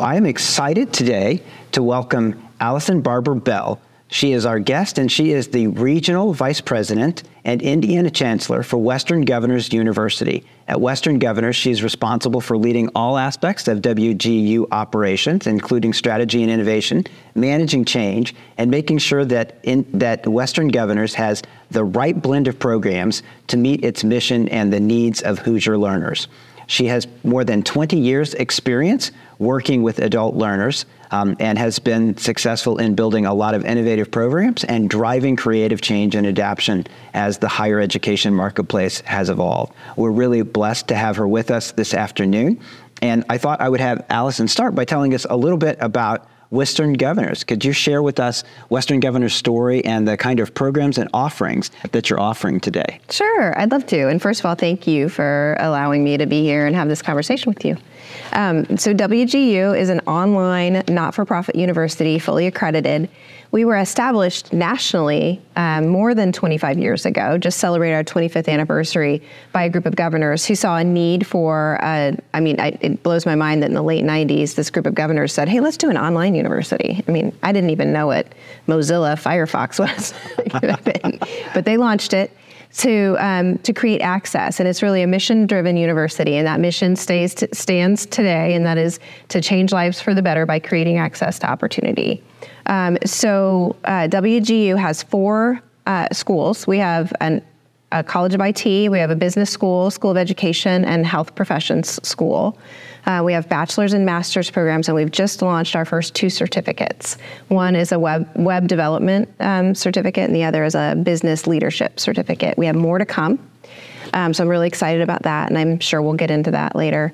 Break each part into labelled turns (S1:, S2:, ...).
S1: I am excited today to welcome Allison Barber Bell. She is our guest, and she is the Regional Vice President and Indiana Chancellor for Western Governors University. At Western Governors, she is responsible for leading all aspects of WGU operations, including strategy and innovation, managing change, and making sure that, in, that Western Governors has the right blend of programs to meet its mission and the needs of Hoosier learners. She has more than 20 years' experience working with adult learners um, and has been successful in building a lot of innovative programs and driving creative change and adaptation as the higher education marketplace has evolved. We're really blessed to have her with us this afternoon. And I thought I would have Allison start by telling us a little bit about Western Governors. Could you share with us Western Governors' story and the kind of programs and offerings that you're offering today?
S2: Sure, I'd love to. And first of all, thank you for allowing me to be here and have this conversation with you. Um, so, WGU is an online not for profit university, fully accredited. We were established nationally um, more than 25 years ago, just celebrated our 25th anniversary by a group of governors who saw a need for, uh, I mean, I, it blows my mind that in the late 90s, this group of governors said, hey, let's do an online university. I mean, I didn't even know what Mozilla Firefox was, but they launched it to um, to create access, and it's really a mission-driven university, and that mission stays t- stands today, and that is to change lives for the better by creating access to opportunity. Um, so uh, WGU has four uh, schools. We have an, a College of IT, we have a business school, School of Education, and Health Professions School. Uh, we have bachelor's and master's programs, and we've just launched our first two certificates. One is a web web development um, certificate, and the other is a business leadership certificate. We have more to come, um, so I'm really excited about that, and I'm sure we'll get into that later.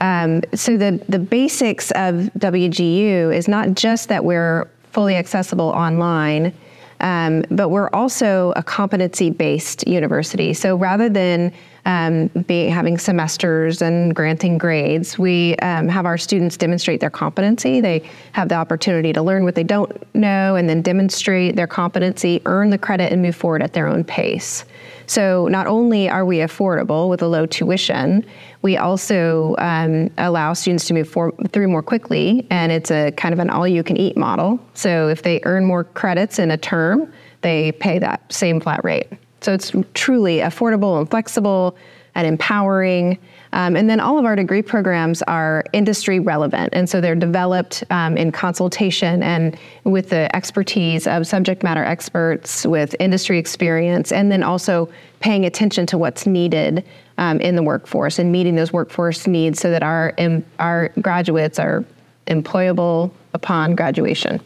S2: Um, so the the basics of WGU is not just that we're fully accessible online. Um, but we're also a competency based university. So rather than um, be having semesters and granting grades. We um, have our students demonstrate their competency. They have the opportunity to learn what they don't know and then demonstrate their competency, earn the credit, and move forward at their own pace. So not only are we affordable with a low tuition, we also um, allow students to move for, through more quickly, and it's a kind of an all-you-can-eat model. So if they earn more credits in a term, they pay that same flat rate. So it's truly affordable and flexible and empowering. Um, and then all of our degree programs are industry relevant. And so they're developed um, in consultation and with the expertise of subject matter experts with industry experience, and then also paying attention to what's needed um, in the workforce and meeting those workforce needs so that our, our graduates are employable upon graduation.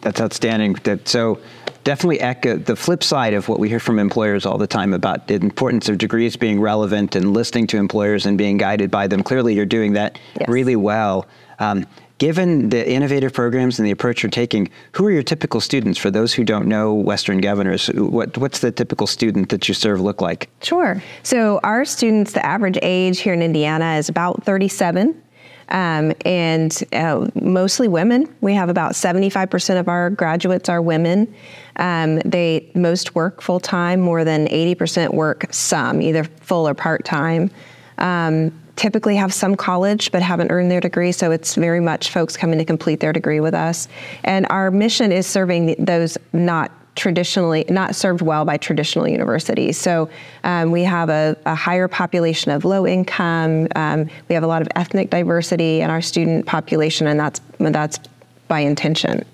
S1: That's outstanding. So definitely echo the flip side of what we hear from employers all the time about the importance of degrees being relevant and listening to employers and being guided by them. Clearly, you're doing that yes. really well. Um, given the innovative programs and the approach you're taking, who are your typical students? For those who don't know Western Governors, what, what's the typical student that you serve look like?
S2: Sure. So our students, the average age here in Indiana is about 37 um, and uh, mostly women. We have about 75% of our graduates are women. Um, they most work full time, more than 80% work some, either full or part time. Um, typically have some college but haven't earned their degree, so it's very much folks coming to complete their degree with us. And our mission is serving those not traditionally not served well by traditional universities. So um, we have a, a, higher population of low income. Um, we have a lot of ethnic diversity in our student population, and that's that's by intention.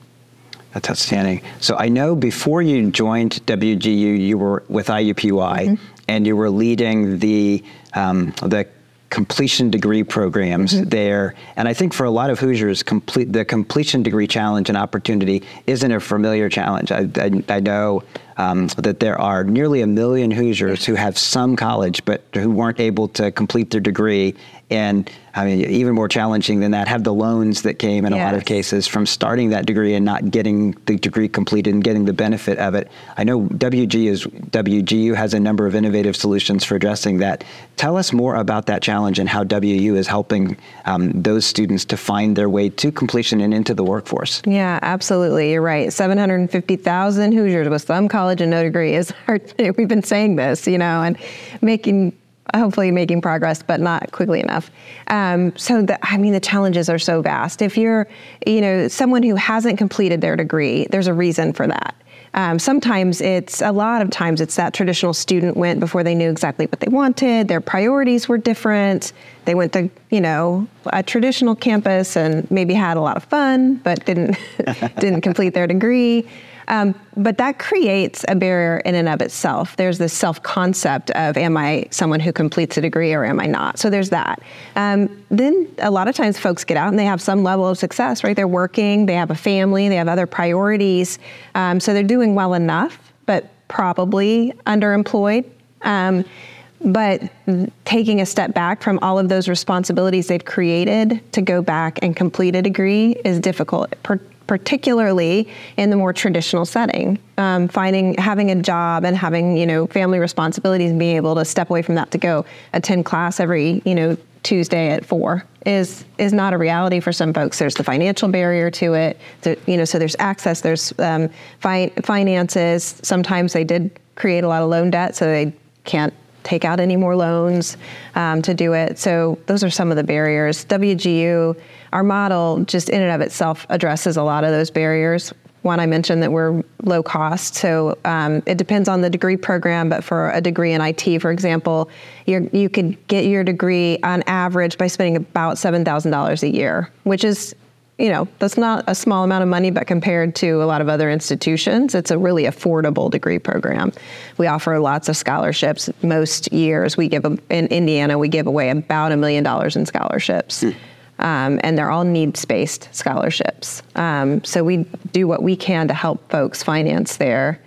S1: That's outstanding. So I know before you joined WGU, you were with IUPUI, mm-hmm. and you were leading the um, the completion degree programs mm-hmm. there. And I think for a lot of Hoosiers, complete the completion degree challenge and opportunity isn't a familiar challenge. I, I, I know um, that there are nearly a million Hoosiers who have some college but who weren't able to complete their degree and I mean, even more challenging than that, have the loans that came in yes. a lot of cases from starting that degree and not getting the degree completed and getting the benefit of it. I know WG is, WGU has a number of innovative solutions for addressing that. Tell us more about that challenge and how WU is helping um, those students to find their way to completion and into the workforce.
S2: Yeah, absolutely. You're right. 750,000 Hoosiers with some college and no degree is hard. We've been saying this, you know, and making hopefully making progress, but not quickly enough. Um, so, the, I mean, the challenges are so vast. If you're, you know, someone who hasn't completed their degree, there's a reason for that. Um, sometimes it's a lot of times it's that traditional student went before they knew exactly what they wanted. Their priorities were different. They went to you know a traditional campus and maybe had a lot of fun, but didn't didn't complete their degree. Um, but that creates a barrier in and of itself. There's this self concept of, am I someone who completes a degree or am I not? So there's that. Um, then a lot of times folks get out and they have some level of success, right? They're working, they have a family, they have other priorities. Um, so they're doing well enough, but probably underemployed. Um, but taking a step back from all of those responsibilities they've created to go back and complete a degree is difficult, particularly in the more traditional setting. Um, finding having a job and having you know family responsibilities and being able to step away from that to go attend class every you know Tuesday at four is is not a reality for some folks. There's the financial barrier to it. You know, so there's access. There's um, fi- finances. Sometimes they did create a lot of loan debt, so they can't take out any more loans um, to do it. So those are some of the barriers. WGU our model just in and of itself addresses a lot of those barriers. One, I mentioned that we're low cost, so um, it depends on the degree program. But for a degree in IT, for example, you could get your degree on average by spending about seven thousand dollars a year, which is, you know, that's not a small amount of money, but compared to a lot of other institutions, it's a really affordable degree program. We offer lots of scholarships. Most years, we give in Indiana, we give away about a million dollars in scholarships. Hmm. Um, and they're all needs based scholarships. Um, so we do what we can to help folks finance their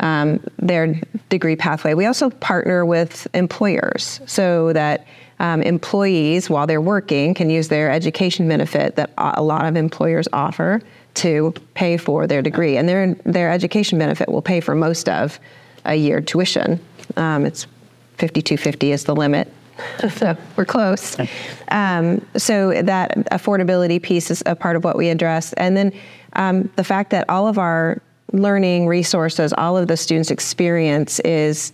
S2: um, their degree pathway. We also partner with employers so that um, employees, while they're working, can use their education benefit that a lot of employers offer to pay for their degree, and their their education benefit will pay for most of a year tuition. Um, it's fifty two fifty is the limit so we're close. Um, so that affordability piece is a part of what we address, and then um, the fact that all of our learning resources, all of the students' experience is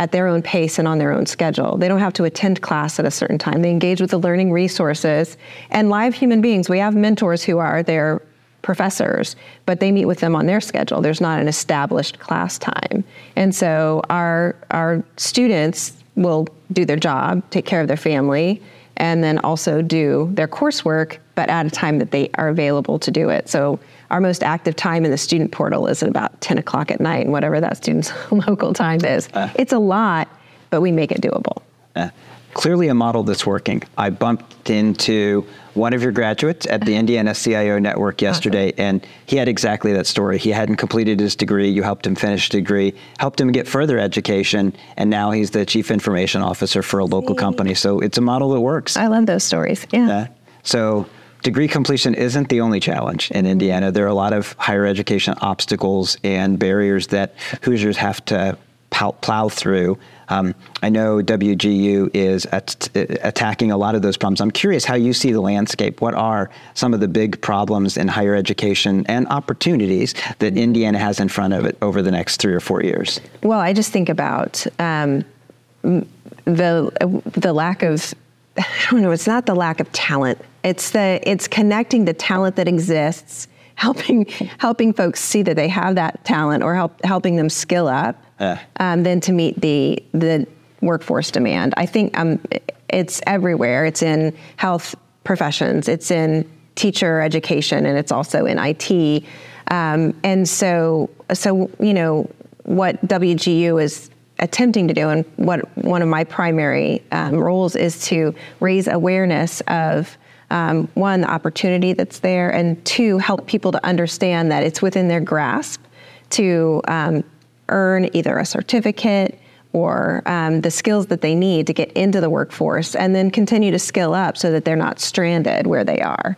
S2: at their own pace and on their own schedule. They don't have to attend class at a certain time. They engage with the learning resources and live human beings. We have mentors who are their professors, but they meet with them on their schedule. There's not an established class time. And so our our students will do their job, take care of their family, and then also do their coursework, but at a time that they are available to do it. So our most active time in the student portal is at about 10 o'clock at night, and whatever that student's local time is. Uh, it's a lot, but we make it doable. Uh,
S1: clearly a model that's working. I bumped into one of your graduates at the Indiana CIO Network yesterday, awesome. and he had exactly that story. He hadn't completed his degree. You helped him finish a degree, helped him get further education, and now he's the chief information officer for a local company. So it's a model that works.
S2: I love those stories. Yeah. Uh,
S1: so degree completion isn't the only challenge in Indiana. There are a lot of higher education obstacles and barriers that Hoosiers have to plow through. Um, I know WGU is at, attacking a lot of those problems. I'm curious how you see the landscape. What are some of the big problems in higher education and opportunities that Indiana has in front of it over the next three or four years?
S2: Well, I just think about um, the the lack of I don't know. It's not the lack of talent. It's the it's connecting the talent that exists, helping helping folks see that they have that talent, or help helping them skill up uh. um, than to meet the the workforce demand. I think um, it's everywhere. It's in health professions. It's in teacher education, and it's also in IT. Um, and so, so you know, what WGU is attempting to do, and what one of my primary um, roles is to raise awareness of um, one, the opportunity that's there, and two, help people to understand that it's within their grasp to um, earn either a certificate or um, the skills that they need to get into the workforce and then continue to skill up so that they're not stranded where they are.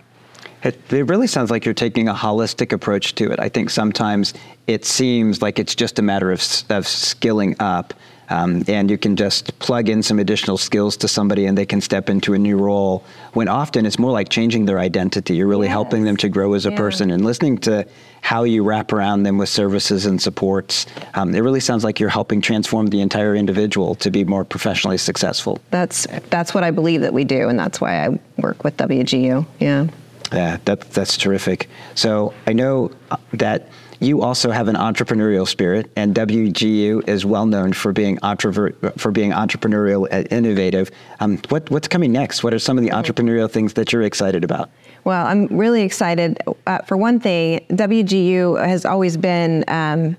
S1: It, it, really sounds like you're taking a holistic approach to it. I think sometimes it seems like it's just a matter of, of skilling up. Um, and you can just plug in some additional skills to somebody and they can step into a new role when often it's more like changing their identity. You're really yes. helping them to grow as a yeah. person. And listening to how you wrap around them with services and supports um, it really sounds like you're helping transform the entire individual to be more professionally successful.
S2: That's that's what i believe that we do and that's why i work with wgu yeah.
S1: Yeah that, that's terrific. So i know uh, that you also have an entrepreneurial spirit, and WGU is well known for being for being entrepreneurial and innovative. Um, what, what's coming next? What are some of the entrepreneurial things that you're excited about?
S2: Well, I'm really excited. Uh, for one thing, WGU has always been, um,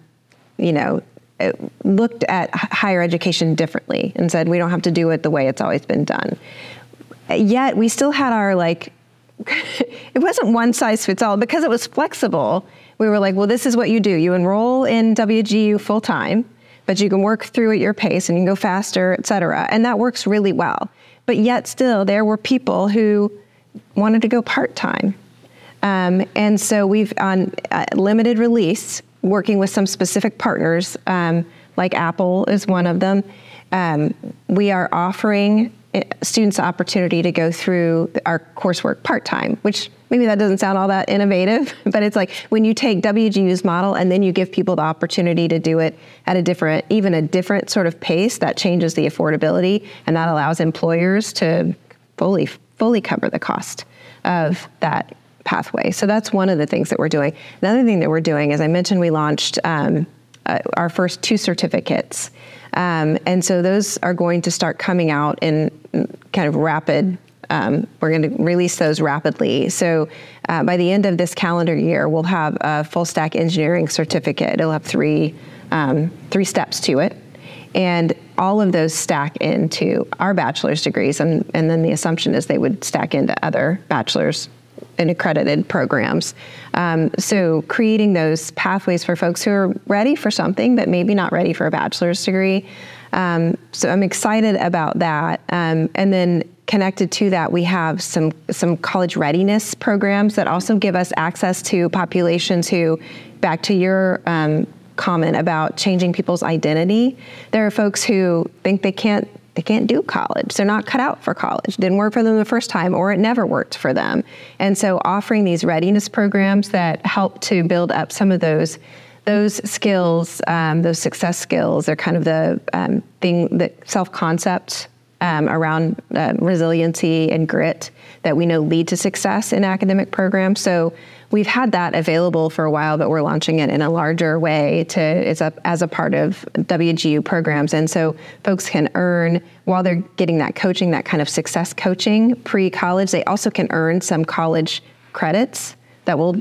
S2: you know, looked at higher education differently and said we don't have to do it the way it's always been done. Yet we still had our like, it wasn't one size fits all because it was flexible we were like, well, this is what you do. You enroll in WGU full time, but you can work through at your pace and you can go faster, et cetera. And that works really well. But yet, still, there were people who wanted to go part time. Um, and so we've on uh, limited release, working with some specific partners, um, like Apple is one of them. Um, we are offering students the opportunity to go through our coursework part time, which maybe that doesn't sound all that innovative, but it's like when you take WGU's model and then you give people the opportunity to do it at a different, even a different sort of pace, that changes the affordability and that allows employers to fully fully cover the cost of that pathway. So that's one of the things that we're doing. Another thing that we're doing, as I mentioned, we launched um, uh, our first two certificates. Um, and so those are going to start coming out in kind of rapid um, we're going to release those rapidly. So uh, by the end of this calendar year, we'll have a full stack engineering certificate. It'll have three um, three steps to it, and all of those stack into our bachelor's degrees, and, and then the assumption is they would stack into other bachelor's and accredited programs. Um, so creating those pathways for folks who are ready for something but maybe not ready for a bachelor's degree. Um, so I'm excited about that. Um, and then connected to that, we have some some college readiness programs that also give us access to populations who, back to your um, comment about changing people's identity, there are folks who think they can't they can't do college. They're not cut out for college. Didn't work for them the first time, or it never worked for them. And so, offering these readiness programs that help to build up some of those those skills, um, those success skills, are kind of the um, thing that self concept um, around uh, resiliency and grit that we know lead to success in academic programs. So we've had that available for a while, but we're launching it in a larger way to it's a, as a part of WGU programs, and so folks can earn while they're getting that coaching, that kind of success coaching pre-college. They also can earn some college credits that will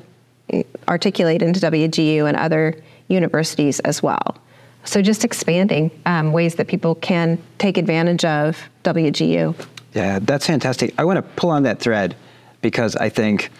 S2: articulate into WGU and other universities as well. So just expanding um, ways that people can take advantage of WGU.
S1: Yeah, that's fantastic. I want to pull on that thread because I think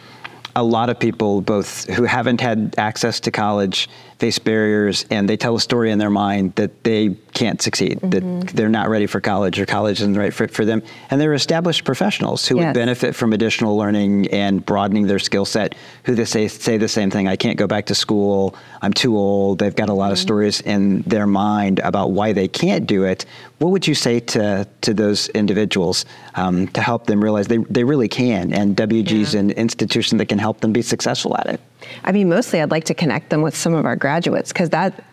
S1: a lot of people, both who haven't had access to college, face barriers, and they tell a story in their mind that they can't succeed, mm-hmm. that they're not ready for college or college isn't the right fit for them. And they're established professionals who yes. would benefit from additional learning and broadening their skill set, who they say, say the same thing I can't go back to school, I'm too old. They've got a lot mm-hmm. of stories in their mind about why they can't do it. What would you say to, to those individuals um, to help them realize they, they really can? And WG is yeah. an institution that can help them be successful at it.
S2: I mean, mostly I'd like to connect them with some of our graduates because that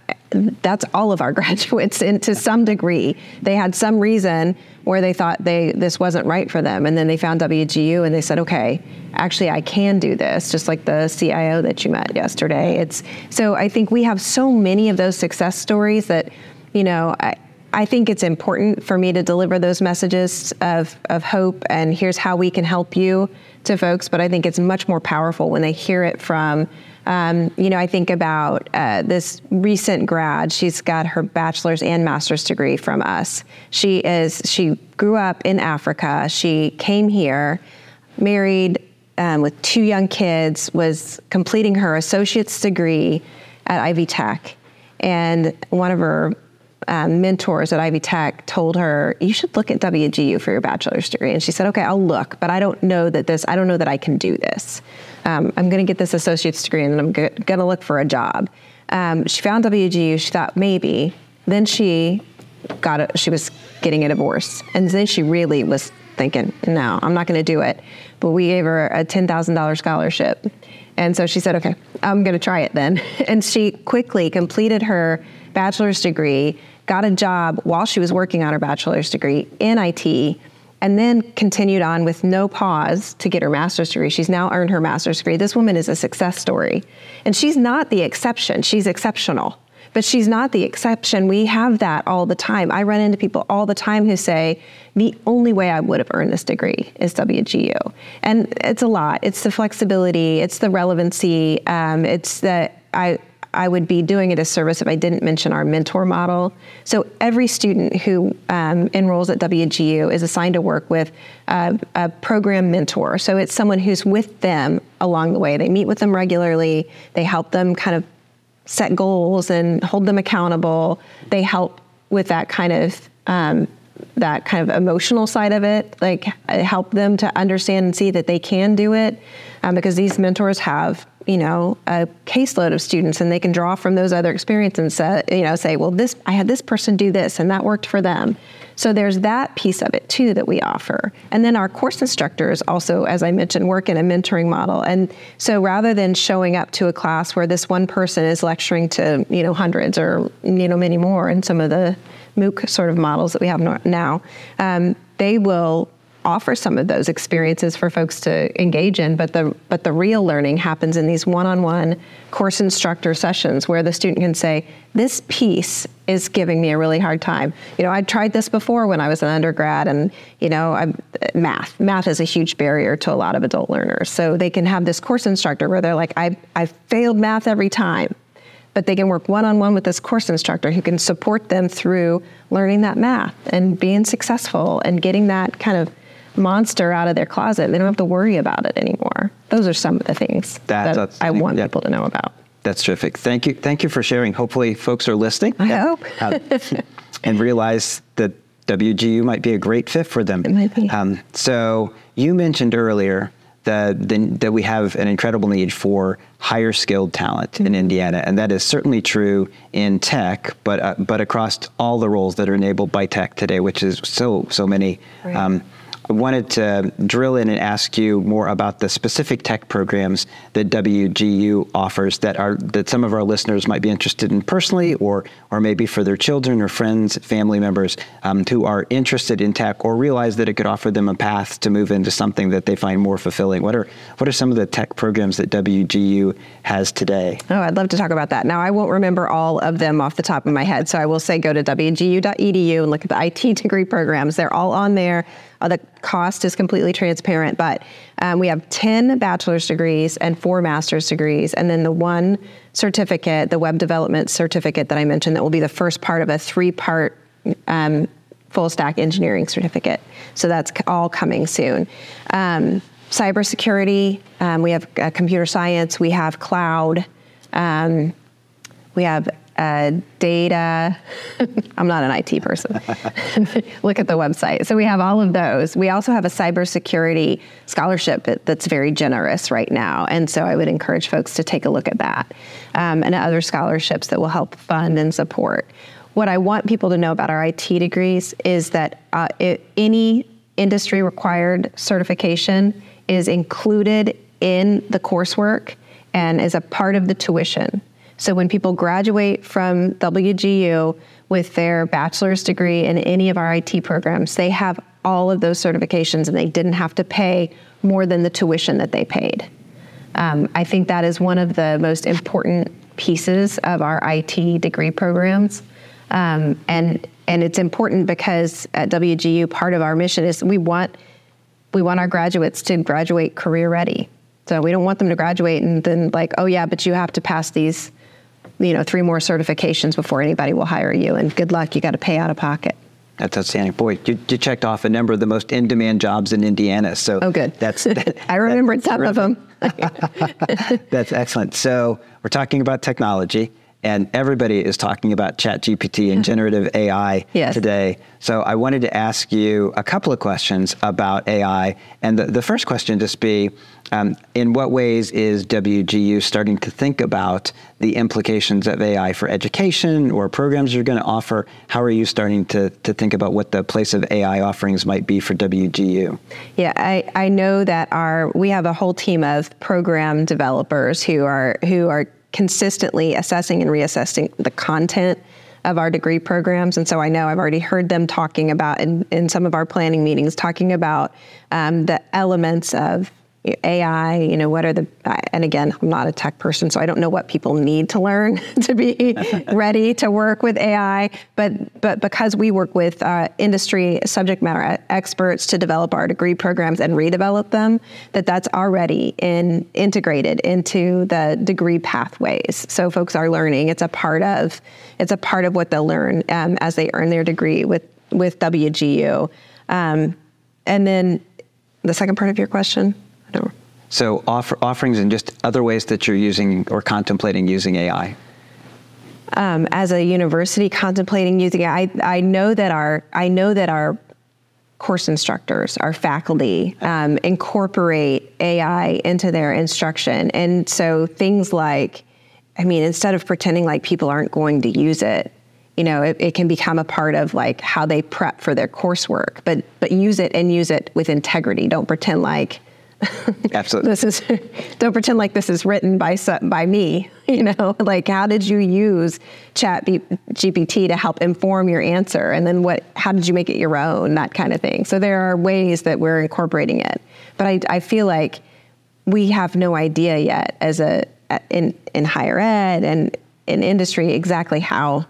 S2: that's all of our graduates and to some degree. They had some reason where they thought they this wasn't right for them and then they found WGU and they said okay actually I can do this just like the CIO that you met yesterday. It's so I think we have so many of those success stories that you know I, I think it's important for me to deliver those messages of, of hope and here's how we can help you to folks, but I think it's much more powerful when they hear it from um, you know, I think about uh, this recent grad. She's got her bachelor's and master's degree from us. She is. She grew up in Africa. She came here, married um, with two young kids. Was completing her associate's degree at Ivy Tech, and one of her um, mentors at Ivy Tech told her, you should look at WGU for your bachelor's degree. And she said, okay, I'll look, but I don't know that this, I don't know that I can do this. Um, I'm going to get this associate's degree and I'm going to look for a job. Um, she found WGU. She thought maybe. Then she got a, she was getting a divorce, and then she really was thinking, no, I'm not going to do it. But we gave her a $10,000 scholarship. And so she said, okay, I'm going to try it then. And she quickly completed her bachelor's degree, got a job while she was working on her bachelor's degree in IT, and then continued on with no pause to get her master's degree. She's now earned her master's degree. This woman is a success story. And she's not the exception, she's exceptional. But she's not the exception. We have that all the time. I run into people all the time who say, the only way I would have earned this degree is WGU. And it's a lot. It's the flexibility, it's the relevancy, um, it's that I, I would be doing a disservice if I didn't mention our mentor model. So every student who um, enrolls at WGU is assigned to work with a, a program mentor. So it's someone who's with them along the way. They meet with them regularly. They help them kind of set goals and hold them accountable. They help with that kind of um, that kind of emotional side of it, like help them to understand and see that they can do it, um, because these mentors have you know a caseload of students and they can draw from those other experiences and say, you know say, well, this I had this person do this and that worked for them. So there's that piece of it too that we offer. And then our course instructors also, as I mentioned, work in a mentoring model. And so rather than showing up to a class where this one person is lecturing to, you know, hundreds or, you know, many more in some of the MOOC sort of models that we have now, um, they will offer some of those experiences for folks to engage in but the but the real learning happens in these one-on-one course instructor sessions where the student can say this piece is giving me a really hard time. You know i tried this before when i was an undergrad and you know I'm, math math is a huge barrier to a lot of adult learners. So they can have this course instructor where they're like i i failed math every time. But they can work one-on-one with this course instructor who can support them through learning that math and being successful and getting that kind of monster out of their closet. They don't have to worry about it anymore. Those are some of the things that, that I want yeah. people to know about.
S1: That's terrific. Thank you. Thank you for sharing. Hopefully, folks are listening.
S2: I hope.
S1: uh, and realize that WGU might be a great fit for them.
S2: It might be. Um,
S1: so you mentioned earlier that, that we have an incredible need for higher skilled talent mm-hmm. in Indiana, and that is certainly true in tech, but uh, but across all the roles that are enabled by tech today, which is so so many. Right. Um, wanted to drill in and ask you more about the specific tech programs that WGU offers that are that some of our listeners might be interested in personally, or or maybe for their children or friends, family members um, who are interested in tech or realize that it could offer them a path to move into something that they find more fulfilling. What are what are some of the tech programs that WGU has today?
S2: Oh, I'd love to talk about that. Now, I won't remember all of them off the top of my head, so I will say go to wgu.edu and look at the IT degree programs. They're all on there. Uh, the cost is completely transparent, but um, we have 10 bachelor's degrees and four master's degrees, and then the one certificate, the web development certificate that I mentioned, that will be the first part of a three part um, full stack engineering certificate. So that's all coming soon. Um, cybersecurity, um, we have uh, computer science, we have cloud, um, we have uh, data. I'm not an IT person. Look at the website. So we have all of those. We also have a cybersecurity scholarship that's very generous right now. And so I would encourage folks to take a look at that um, and other scholarships that will help fund and support. What I want people to know about our IT degrees is that uh, it, any industry required certification is included in the coursework and is a part of the tuition. So when people graduate from WGU with their bachelor's degree in any of our IT programs, they have all of those certifications and they didn't have to pay more than the tuition that they paid. Um, I think that is one of the most important pieces of our IT degree programs. Um, and and it's important because at WGU, part of our mission is we want we want our graduates to graduate career ready. So we don't want them to graduate and then like, oh yeah, but you have to pass these you know, three more certifications before anybody will hire you. And good luck, you got to pay out of pocket.
S1: That's outstanding. Boy, you, you, checked off a number of the most in-demand jobs in Indiana. So
S2: oh, good.
S1: That's that,
S2: I remembered some of them.
S1: that's excellent. So we're talking about technology, and everybody is talking about ChatGPT and generative AI
S2: yes.
S1: today. So I wanted to ask you a couple of questions about AI, and the, the first question just be, Um, in what ways is WGU starting to think about the implications of AI for education or programs you're going to offer? How are you starting to, to think about what the place of AI offerings might be for WGU?
S2: Yeah, I, I know that our we have a whole team of program developers who are who are consistently assessing and reassessing the content of our degree programs. And so I know I've already heard them talking about in, in some of our planning meetings, talking about um, the elements of AI, you know, what are the, and again, I'm not a tech person, so I don't know what people need to learn to be ready to work with AI. But, but because we work with uh, industry subject matter experts to develop our degree programs and redevelop them, that that's already in, integrated into the degree pathways. So folks are learning. It's a part of, it's a part of what they'll learn um, as they earn their degree with, with WGU. Um, and then the second part of your question?
S1: So offer, offerings and just other ways that you're using or contemplating using AI.
S2: Um, as a university contemplating using it, I, I know that our I know that our course instructors, our faculty, um, incorporate AI into their instruction, and so things like, I mean, instead of pretending like people aren't going to use it, you know, it, it, can become a part of like how they prep for their coursework. But but use it and use it with integrity. Don't pretend like
S1: Absolutely.
S2: this is don't pretend like this is written by by me. You know, like how did you use Chat GPT to help inform your answer, and then what? How did you make it your own? That kind of thing. So there are ways that we're incorporating it, but I, I feel like we have no idea yet as a in in higher ed and in industry exactly how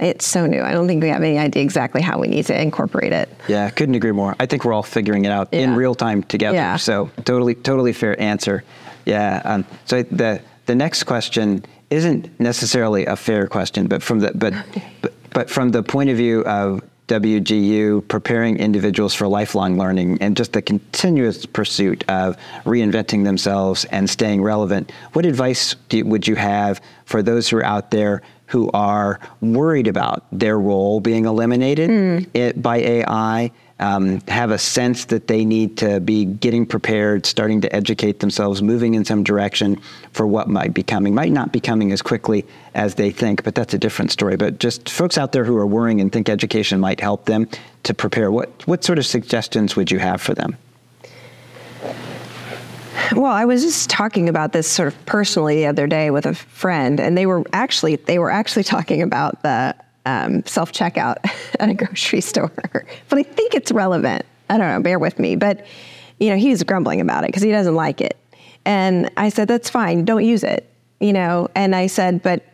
S2: it's so new. I don't think we have any idea exactly how we need to incorporate it.
S1: Yeah, couldn't agree more. I think we're all figuring it out yeah. in real time together. Yeah. So totally, totally fair answer. Yeah. Um, so the the next question isn't necessarily a fair question, but from the but but, but from the point of view of WGU preparing individuals for lifelong learning and just the continuous pursuit of reinventing themselves and staying relevant. What advice you, would you have for those who are out there who are worried about their role being eliminated mm. by AI, um, have a sense that they need to be getting prepared, starting to educate themselves, moving in some direction for what might be coming. Might not be coming as quickly as they think, but that's a different story. But just folks out there who are worrying and think education might help them to prepare, what, what sort of suggestions would you have for them?
S2: Well, I was just talking about this sort of personally the other day with a friend, and they were actually they were actually talking about the um, self checkout at a grocery store. but I think it's relevant. I don't know. Bear with me, but you know he's grumbling about it because he doesn't like it, and I said that's fine. Don't use it. You know, and I said, but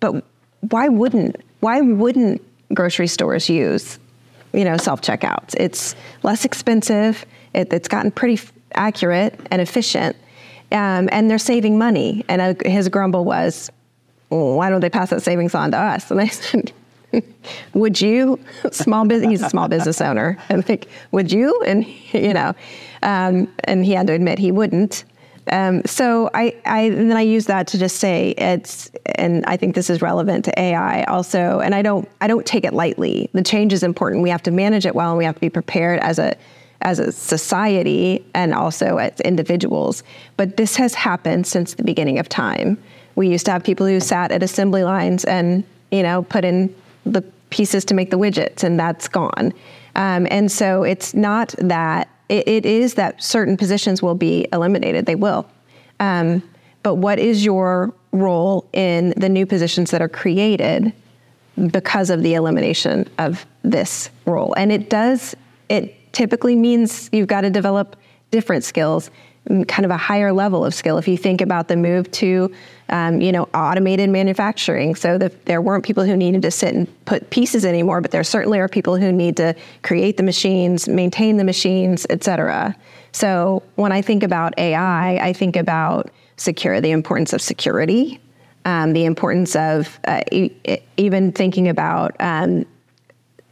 S2: but why wouldn't why wouldn't grocery stores use you know self checkouts? It's less expensive. It, it's gotten pretty accurate and efficient, um, and they're saving money. And uh, his grumble was, why don't they pass that savings on to us? And I said, would you, small business, he's a small business owner, and like, would you? And, you know, um, and he had to admit he wouldn't. Um, so I, I then I use that to just say it's, and I think this is relevant to AI also. And I don't I don't take it lightly. The change is important. We have to manage it well, and we have to be prepared as a as a society and also as individuals. But this has happened since the beginning of time. We used to have people who sat at assembly lines and, you know, put in the pieces to make the widgets, and that's gone. Um, and so it's not that, it, it is that certain positions will be eliminated, they will. Um, but what is your role in the new positions that are created because of the elimination of this role? And it does, it typically means you've got to develop different skills kind of a higher level of skill. If you think about the move to um, you know automated manufacturing so the, there weren't people who needed to sit and put pieces anymore but there certainly are people who need to create the machines maintain the machines et cetera. So when i think about ai i think about secure the importance of security um, the importance of uh, e- even thinking about um,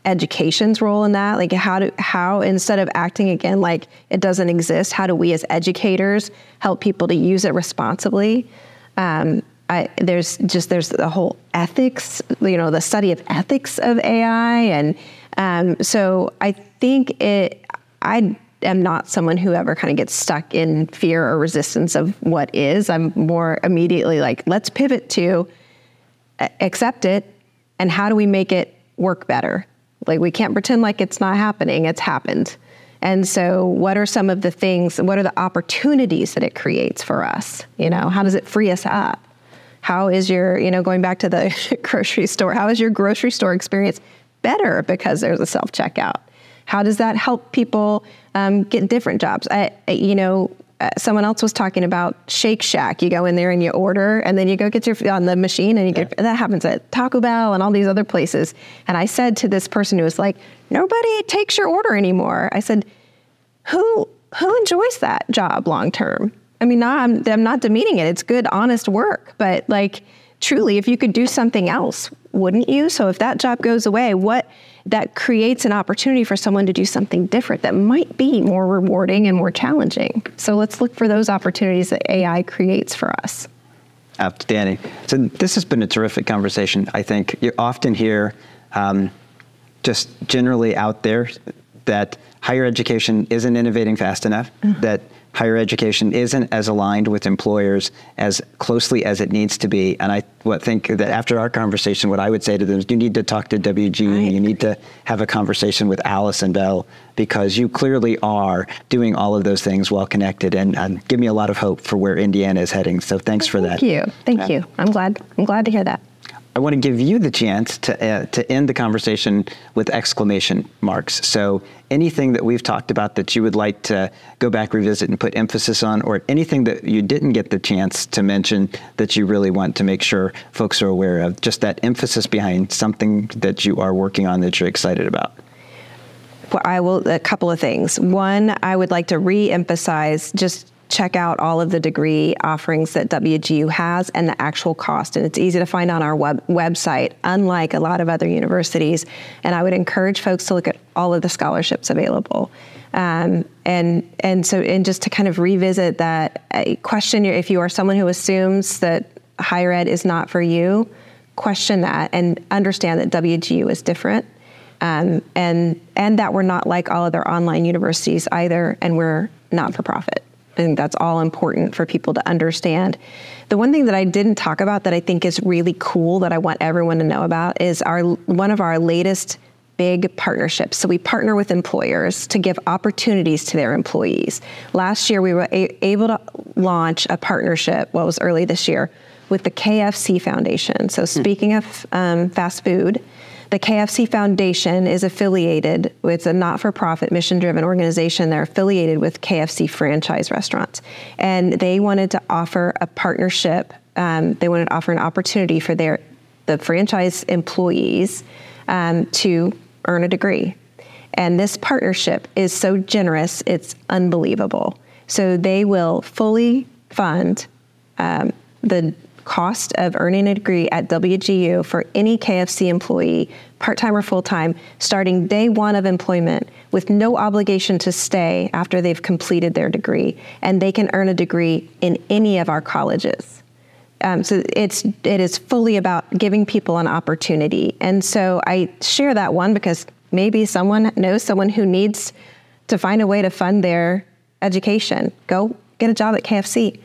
S2: education's role in that like how do how instead of acting again like it doesn't exist how do we as educators help people to use it responsibly um, I, there's just there's the whole ethics you know the study of ethics of ai and um, so i think it i am not someone who ever kind of gets stuck in fear or resistance of what is. I'm more immediately like, let's pivot to accept it and how do we make it work better? Like we can't pretend like it's not happening, it's happened. And so what are some of the things, what are the opportunities that it creates for us? You know, how does it free us up? How is your, you know, going back to the grocery store, how is your grocery store experience better because there's a self checkout? How does that help people um, get different jobs? I, you know, uh, someone else was talking about Shake Shack. You go in there and you order, and then you go get your on the machine, and you get that happens at Taco Bell and all these other places. And I said to this person who was like, "Nobody takes your order anymore." I said, "Who who enjoys that job long term?" I mean, not, I'm, I'm not demeaning it. It's good, honest work, but like truly, if you could do something else, wouldn't you? So if that job goes away, what that creates an opportunity for someone to do something different that might be more rewarding and more challenging. So let's look for those opportunities that AI creates for us.
S1: Outstanding. So this has been a terrific conversation. I think you often hear um, just generally out there that higher education isn't innovating fast enough, mm-hmm. that higher education isn't as aligned with employers as closely as it needs to be. And I what, think that after our conversation, what I would say to them is you need to talk to WGU, you need to have a conversation with Allison Bell because you clearly are doing all of those things well connected and, and give me a lot of hope for where Indiana is heading. So thanks for
S2: Thank
S1: that.
S2: Thank you. Thank you. I'm glad. I'm glad to hear that.
S1: I want to give you the chance to, uh, to end the conversation with exclamation marks. So, anything that we've talked about that you would like to go back, revisit, and put emphasis on, or anything that you didn't get the chance to mention that you really want to make sure folks are aware of, just that emphasis behind something that you are working on that you're excited about.
S2: Well, I will, a couple of things. One, I would like to re emphasize just check out all of the degree offerings that WGU has and the actual cost. And it's easy to find on our web- website, unlike a lot of other universities. And I would encourage folks to look at all of the scholarships available. Um, and and so and just to kind of revisit that uh, question, if you are someone who assumes that higher ed is not for you, question that and understand that WGU is different. Um, and and that we're not like all other online universities either, and we're not for profit. I think that's all important for people to understand. The one thing that I didn't talk about that I think is really cool that I want everyone to know about is our one of our latest big partnerships. So we partner with employers to give opportunities to their employees. Last year we were a- able to launch a partnership, what was early this year, with the KFC Foundation. So speaking mm. of um, fast food, the KFC Foundation is affiliated with a not for profit, mission driven organization. They're affiliated with KFC franchise restaurants. And they wanted to offer a partnership, um, they wanted to offer an opportunity for their the franchise employees um, to earn a degree. And this partnership is so generous, it's unbelievable. So they will fully fund um, the cost of earning a degree at WGU for any KFC employee, part time or full time, starting day one of employment with no obligation to stay after they've completed their degree. And they can earn a degree in any of our colleges. Um, so it's it is fully about giving people an opportunity, and so I share that one because maybe someone knows someone who needs to find a way to fund their education. Go get a job at KFC.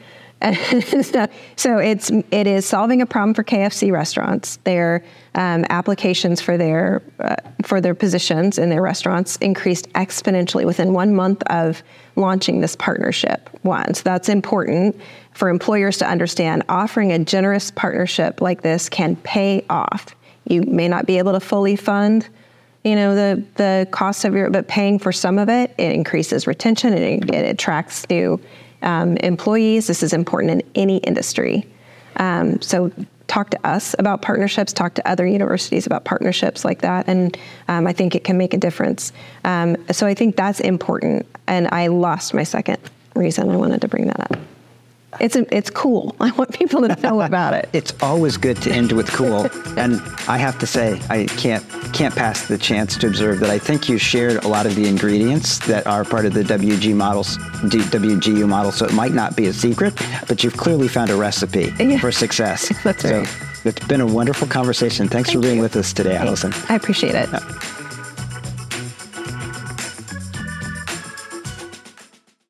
S2: so it's it is solving a problem for KFC restaurants. Their um, applications for their uh, for their positions in their restaurants increased exponentially within one month of launching this partnership. One, so that's important for employers to understand. Offering a generous partnership like this can pay off. You may not be able to fully fund you know the the cost of your but paying for some of it it increases retention it, it attracts new um, employees. This is important in any industry. Um, so talk to us about partnerships, talk to other universities about partnerships like that, and um, I think it can make a difference. Um, so I think that's important, and I lost my second reason I wanted to bring that up. It's a, it's cool. I want people to know about it.
S1: it's always good to end with cool, and I have to say I can't can't pass the chance to observe that I think you shared a lot of the ingredients that are part of the WG models, WGU model. So it might not be a secret, but you've clearly found a recipe yeah. for success.
S2: That's
S1: so
S2: right.
S1: It's been a wonderful conversation. Thanks Thank for being you. with us today, Allison.
S2: I appreciate it. Uh,